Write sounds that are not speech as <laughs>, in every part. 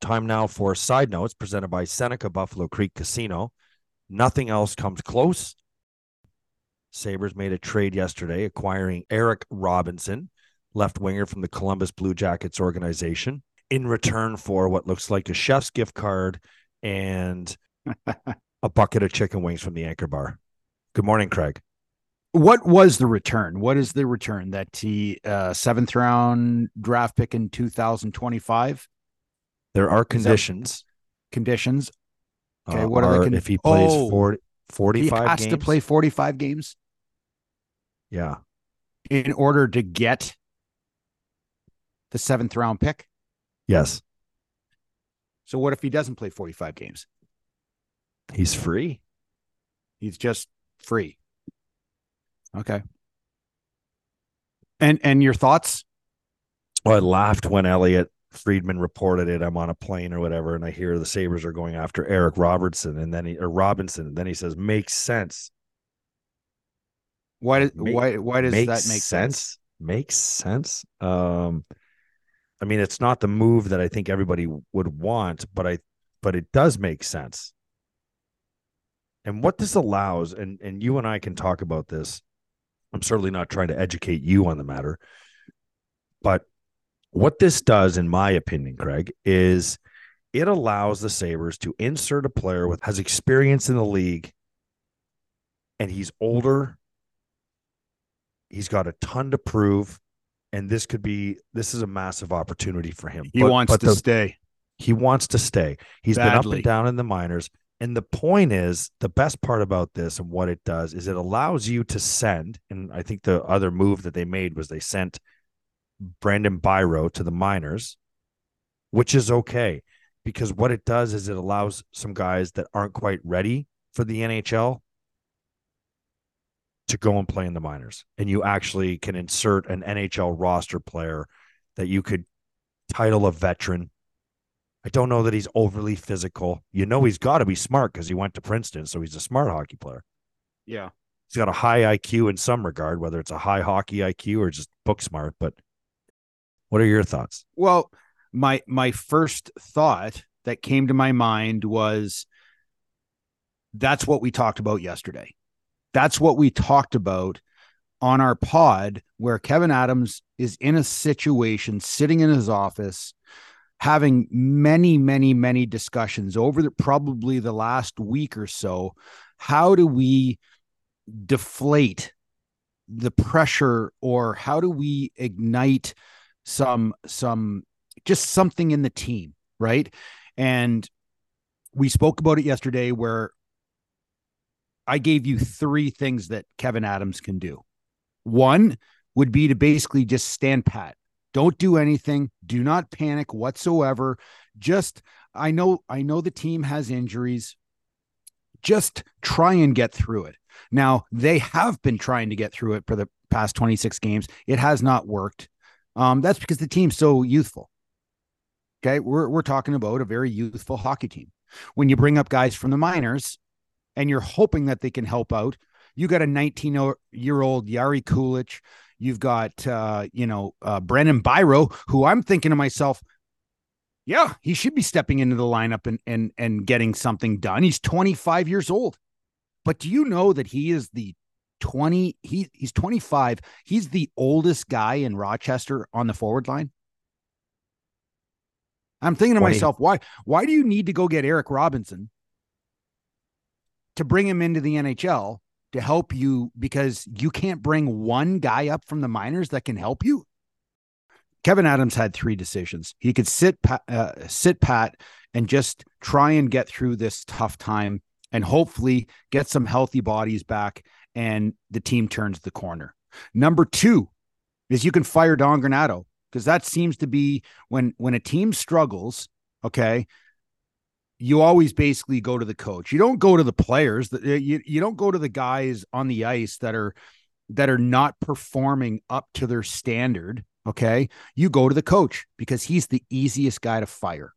Time now for side notes presented by Seneca Buffalo Creek Casino. Nothing else comes close. Sabres made a trade yesterday acquiring Eric Robinson, left winger from the Columbus Blue Jackets organization, in return for what looks like a chef's gift card and <laughs> a bucket of chicken wings from the Anchor Bar. Good morning, Craig. What was the return? What is the return that he uh, seventh round draft pick in 2025? There are conditions. Conditions. Okay, uh, what are the are con- if he plays Oh, 40, He has games? to play 45 games Yeah. in order to get the seventh round pick. Yes. So what if he doesn't play 45 games? He's free. He's just free. Okay. And and your thoughts? Oh, I laughed when Elliotte Friedman reported it. I'm on a plane or whatever, and I hear the Sabres are going after Eric Robertson, and then he or Robinson, and then he says, "Makes sense." Why does why why does that make sense? Makes sense. Um, I mean, it's not the move that I think everybody would want, but I, but it does make sense. And what this allows, and and you and I can talk about this. I'm certainly not trying to educate you on the matter, but what this does, in my opinion, Craig, is it allows the Sabres to insert a player with has experience in the league, and he's older. He's got a ton to prove, and this could be this is a massive opportunity for him. He But- wants but to the- stay. he wants to stay. He's been up and down in the minors. And the point is, the best part about this and what it does is it allows you to send. And I think the other move that they made was they sent Brandon Biro to the minors, which is okay because what it does is it allows some guys that aren't quite ready for the NHL to go and play in the minors. And you actually can insert an NHL roster player that you could title a veteran. I don't know that he's overly physical. You know, he's got to be smart because he went to Princeton, so he's a smart hockey player. Yeah. He's got a high IQ in some regard, whether it's a high hockey IQ or just book smart. But what are your thoughts? Well, my my first thought that came to my mind was that's what we talked about yesterday. That's what we talked about on our pod where Kevyn Adams is in a situation sitting in his office having many many many discussions over the probably the last week or so how do we deflate the pressure or how do we ignite some some just something in the team right? And we spoke about it yesterday where i gave you three things that kevyn adams can do. One would be to basically just stand pat. Don't do anything. Do not panic whatsoever. Just i know i know the team has injuries. Just try and get through it. Now they have been trying to get through it for the past 26 games. It has not worked um, that's because the team's so youthful. Okay, we're we're talking about a very youthful hockey team. When you bring up guys from the minors, and you're hoping that they can help out, you got a 19 year old Jiri Kulich. You've got uh, you know uh, Brennan Biro, who I'm thinking to myself, yeah, he should be stepping into the lineup and and and getting something done. He's 25 years old, but do you know that he is the 20 he he's 25 he's the oldest guy in rochester on the forward line I'm thinking to 20. myself, why why do you need to go get Eric Robinson to bring him into the NHL to help you because you can't bring one guy up from the minors that can help you? Kevyn Adams had three decisions. He could sit pat, uh, sit pat and just try and get through this tough time and hopefully get some healthy bodies back and the team turns the corner. Number 2 is you can fire Don Granato because that seems to be when when a team struggles, okay? You always basically go to the coach. You don't go to the players. Uh, you you don't go to the guys on the ice that are that are not performing up to their standard Okay. You go to the coach because he's the easiest guy to fire.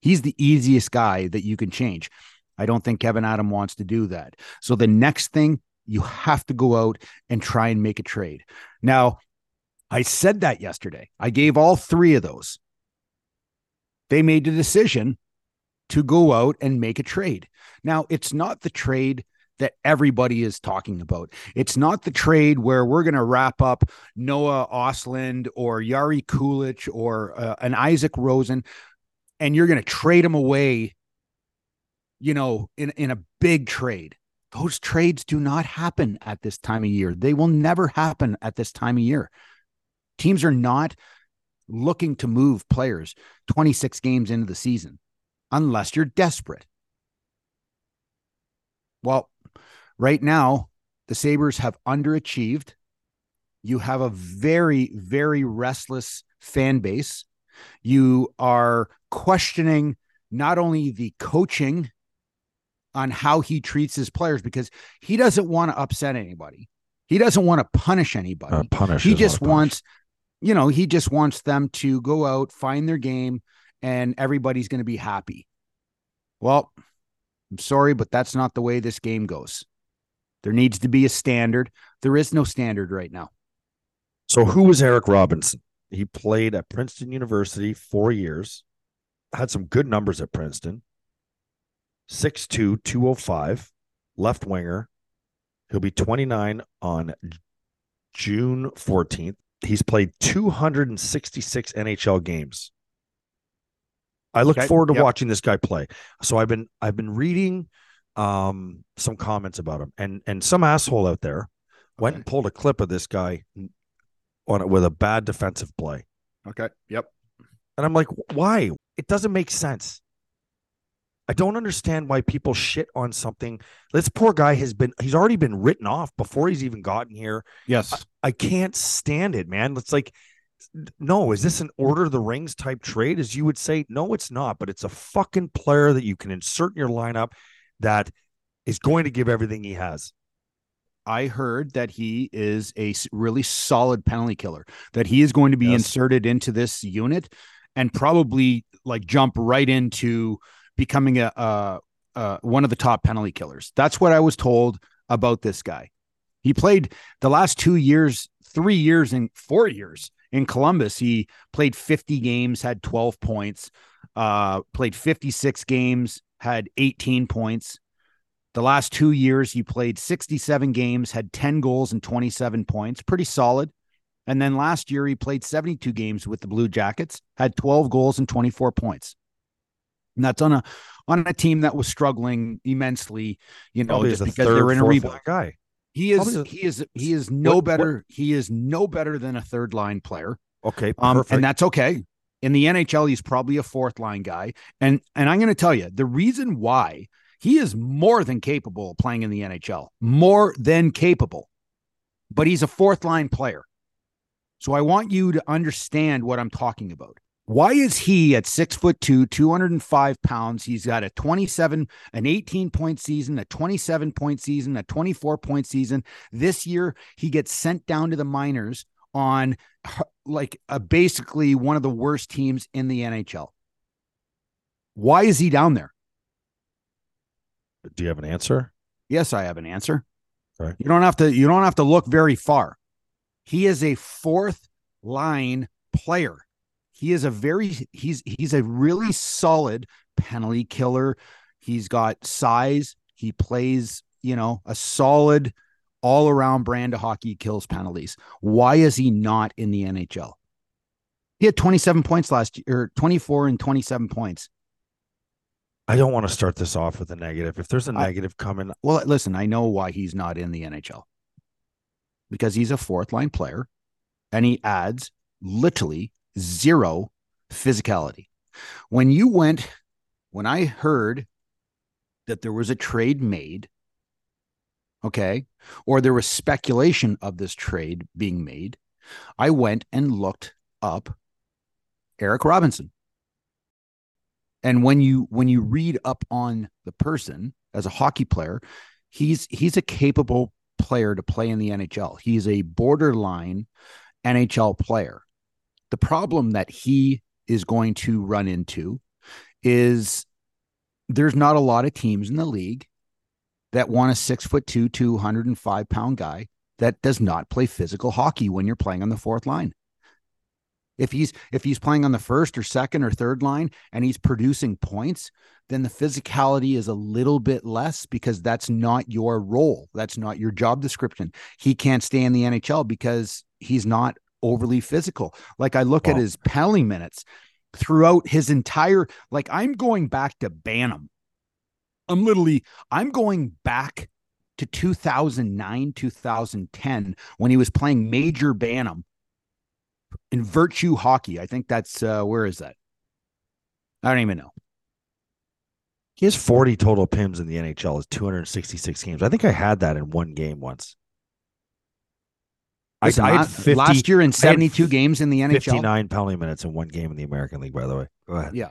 He's the easiest guy that you can change. I don't think Kevyn Adam wants to do that. So the next thing, you have to go out and try and make a trade. Now, I said that yesterday. I gave all three of those. They made the decision to go out and make a trade. Now, it's not the trade that everybody is talking about. It's not the trade where we're going to wrap up Noah Ostlund or Jiri Kulich or uh, an Isak Rosen, and you're going to trade them away, you know, in, in a big trade. Those trades do not happen at this time of year. They will never happen at this time of year. Teams are not looking to move players 26 games into the season unless you're desperate. Well, Right now, the Sabres have underachieved. You have a very, very restless fan base. You are questioning not only the coaching on how he treats his players because he doesn't want to upset anybody. He doesn't want to punish anybody. Uh, punish. He just wants, you know, he just wants them to go out, find their game, and everybody's going to be happy. Well, I'm sorry, but that's not the way this game goes. There needs to be a standard. There is no standard right now. So, who was Eric Robinson? He played at Princeton University four years, had some good numbers at Princeton 6'2, 205, left winger. He'll be 29 on June 14th. He's played 266 NHL games. I look Okay, forward to yep. watching this guy play. So I've been I've been reading um some comments about him and and some asshole out there went Okay. and pulled a clip of this guy on it with a bad defensive play Okay. Yep. and i'm like why it doesn't make sense i don't understand why people shit on something. This poor guy has been he's already been written off before he's even gotten here. Yes. i can't stand it man. It's like no is this an order of the rings type trade? As you would say no it's not but it's a fucking player that you can insert in your lineup that is going to give everything he has. I heard that he is a really solid penalty killer, that he is going to be Yes. inserted into this unit and probably like jump right into becoming a, uh uh one of the top penalty killers. That's what I was told about this guy. He played the last two years, three years, and four years in Columbus. He played 50 games, had 12 points, uh, played 56 games, had 18 points. The last two years, he played 67 games, had 10 goals and 27 points, pretty solid. And then last year, he played 72 games with the Blue Jackets, had 12 goals and 24 points. And that's on a on a team that was struggling immensely, you know, Probably just because they were in a rebuild. guy He is he is he is no What- what- better. He is no better than a third line player. okay Um, and that's okay. In the NHL, he's probably a fourth line guy. And and I'm going to tell you the reason why he is more than capable of playing in the NHL, more than capable, but he's a fourth line player. So I want you to understand what I'm talking about. Why is he at six foot two, 205 pounds? He's got a 27, an 18 point season, a 27 point season, a 24 point season. This year, he gets sent down to the minors on like a, basically one of the worst teams in the NHL. Why is he down there? do you have an answer Yes, I have an answer. Right. You don't have to you don't have to look very far. He is a fourth line player. He is a very he's he's a really solid penalty killer. He's got size. He plays, you know, a solid all-around brand of hockey kills penalties. Why is he not in the NHL? He had 27 points last year, 24 and 27 points. I don't want to start this off with a negative. If there's a negative coming, Well, listen, I know why he's not in the NHL because he's a fourth line player and he adds literally zero physicality. When you went, when I heard that there was a trade made, okay, or there was speculation of this trade being made, I went and looked up Eric Robinson. And when you when you read up on the person as a hockey player, he's he's a capable player to play in the NHL. He's a borderline NHL player. The problem that he is going to run into is there's not a lot of teams in the league that want a six foot two, 205 pound guy that does not play physical hockey when you're playing on the fourth line. If he's if he's playing on the first or second or third line and he's producing points, then the physicality is a little bit less because that's not your role. That's not your job description. He can't stay in the NHL because he's not overly physical. Like I look at his penalty minutes throughout his entire like I'm going back to Bantam. I'm literally I'm going back to 2009, 2010 when he was playing major Bantam in virtue hockey. I think that's uh where is that? I don't even know. he has 40 total PIMs in the NHL. Is 266 games. I think I had that in one game once. I- Listen, I had la- 50 last year in I had 72 games in the NHL. 59 penalty minutes in one game in the American League. By the way, go ahead. Yeah.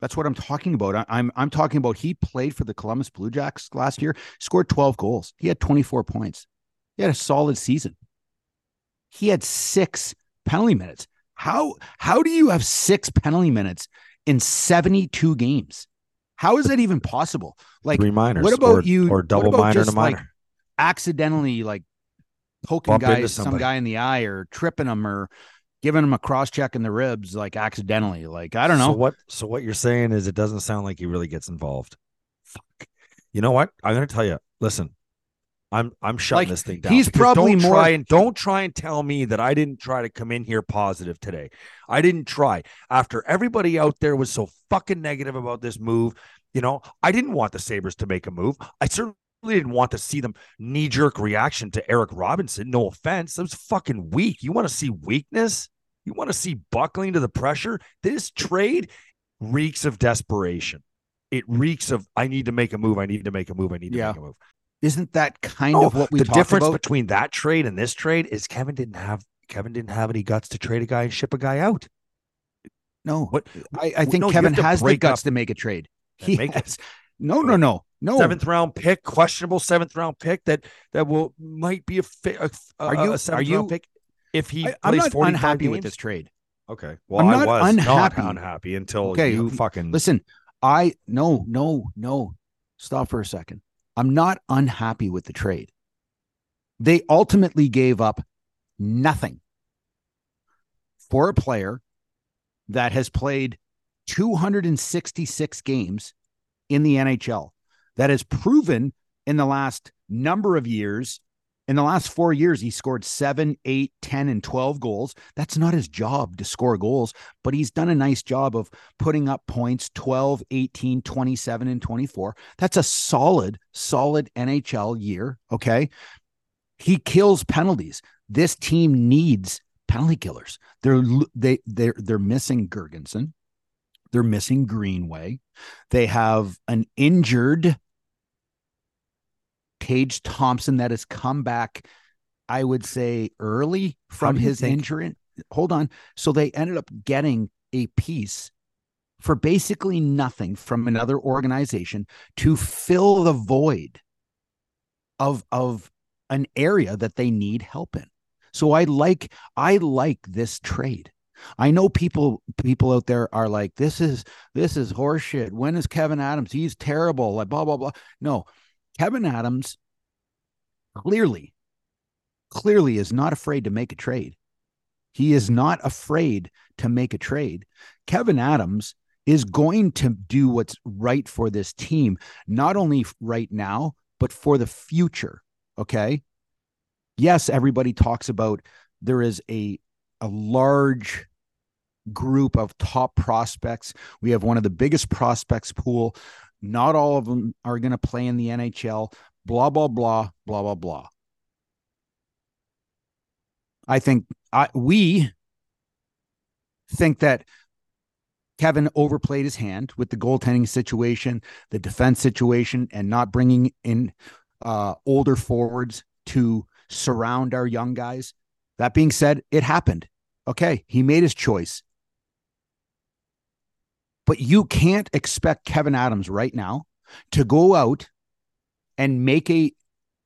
That's what I'm talking about. I, I'm I'm talking about he played for the Columbus Blue Jacks last year, scored 12 goals. He had 24 points. He had a solid season. He had six penalty minutes. How how do you have six penalty minutes in 72 games? How is that even possible? Like Three minors. what about or, you- Or double minor and a just, like, minor. Accidentally like poking Bump guys, some guy in the eye or tripping him or giving him a cross check in the ribs, like accidentally. Like, I don't know. So what? So what you're saying is it doesn't sound like he really gets involved. Fuck. You know what? I'm going to tell you. Listen, I'm I'm shutting Like, this thing down. he's probably don't more- try and don't try and tell me that I didn't try to come in here positive today. I didn't try. After everybody out there was so fucking negative about this move, you know, I didn't want the Sabres to make a move. I certainly didn't want to see them knee jerk reaction to Eric Robinson. No offense. That was fucking weak. You want to see weakness? You want to see buckling to the pressure? This trade reeks of desperation. It reeks of I need to make a move. I need to make a move. I need to Yeah. make a move. Isn't that kind No, of what we the difference about? between that trade and this trade is Kevyn didn't have Kevyn didn't have any guts to trade a guy and ship a guy out. no, What I, I think no, Kevyn has the guts to make a trade. He make it. has. No, no, no, no. seventh round pick, questionable seventh round pick that that will might be a, a, a Are you- a are you- pick if he I, I'm not 45 unhappy with this trade. Okay, well I'm I was unhappy. not unhappy until Okay, you fucking Listen, I no, no, no. Stop for a second. I'm not unhappy with the trade. They ultimately gave up nothing for a player that has played 266 games in the NHL, that has proven in the last number of years. In the last four years, he scored seven, eight, 10, and 12 goals. That's not his job to score goals, but he's done a nice job of putting up points 12, 18, 27, and 24. That's a solid, solid NHL year. Okay. He kills penalties. This team needs penalty killers. They're they they're they're missing Girgensons. They're missing Greenway. They have an injured Tage Thompson that has come back, I would say, early from his think- injury. Hold on. So they ended up getting a piece for basically nothing from another organization to fill the void of of an area that they need help in. So I like I like this trade. I know people people out there are like this is this is horseshit. When is Kevyn Adams? He's terrible. Like blah blah blah. No, Kevyn Adams clearly clearly is not afraid to make a trade. He is not afraid to make a trade. Kevyn Adams is going to do what's right for this team, not only right now, but for the future. Okay. Yes, everybody talks about there is a a large group of top prospects. We have one of the biggest prospects pool. Not all of them are going to play in the NHL. Blah blah blah blah blah blah. I think I we think that Kevyn overplayed his hand with the goaltending situation, the defense situation, and not bringing in uh, older forwards to surround our young guys. That being said, it happened. Okay, he made his choice. But you can't expect Kevyn Adams right now to go out and make a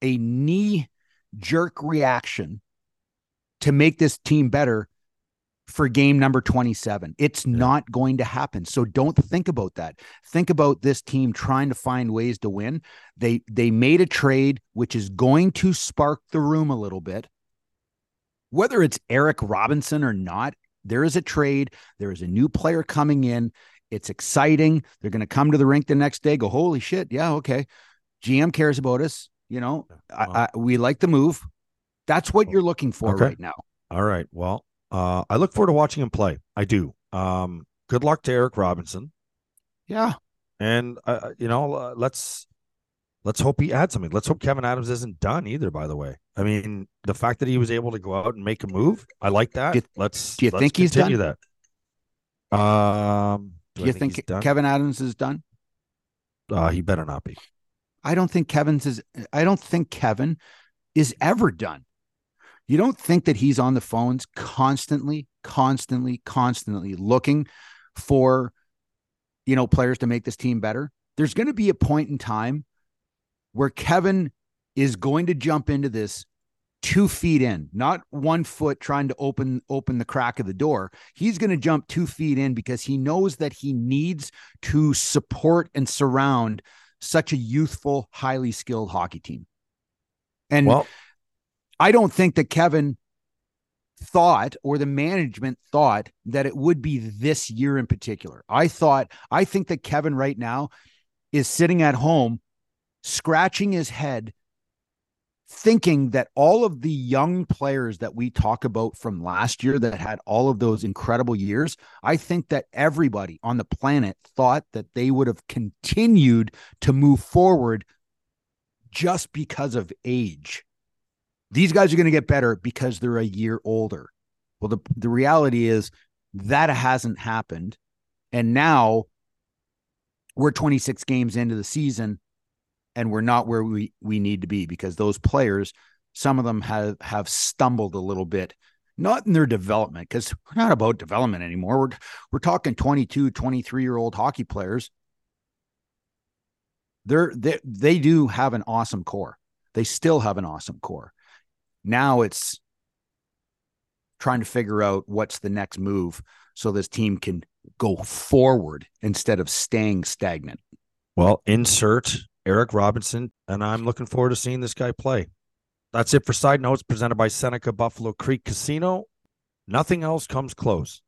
a knee jerk reaction to make this team better for game number 27. It's yeah. not going to happen. So don't think about that. Think about this team trying to find ways to win. They they made a trade which is going to spark the room a little bit. Whether it's Eric Robinson or not, there is a trade, there is a new player coming in. It's exciting. They're going to come to the rink the next day, go, holy shit. Yeah, okay. GM cares about us. You know, I, I, we like the move. That's what you're looking for okay. right now. All right. Well, uh, I look forward to watching him play. I do. Um, good luck to Eric Robinson. Yeah. And uh, you know, uh, let's let's hope he adds something. Let's hope Kevyn Adams isn't done either. By the way, I mean the fact that he was able to go out and make a move, I like that. Do you, let's. Do you let's think he's done? That. Um, do, you think, think Kevyn Adams is done? Uh, he better not be. I don't think Kevyn's is. I don't think Kevyn is ever done. You don't think that he's on the phones constantly, constantly, constantly looking for, you know, players to make this team better? There's going to be a point in time where Kevyn is going to jump into this two feet in, not one foot trying to open open the crack of the door. He's going to jump two feet in because he knows that he needs to support and surround such a youthful, highly skilled hockey team. And well, I don't think that Kevyn thought or the management thought that it would be this year in particular. I thought, I think that Kevyn right now is sitting at home scratching his head thinking that all of the young players that we talk about from last year that had all of those incredible years, I think that everybody on the planet thought that they would have continued to move forward just because of age. These guys are going to get better because they're a year older. Well, the, the reality is that hasn't happened. And now we're 26 games into the season and we're not where we, we need to be because those players, some of them have, have stumbled a little bit, not in their development, because we're not about development anymore. We're, we're talking 22, 23 year old hockey players. They're, they, they do have an awesome core. They still have an awesome core. Now it's trying to figure out what's the next move so this team can go forward instead of staying stagnant. Well, insert Eric Robinson, and I'm looking forward to seeing this guy play. That's it for side notes presented by Seneca Buffalo Creek Casino. Nothing else comes close.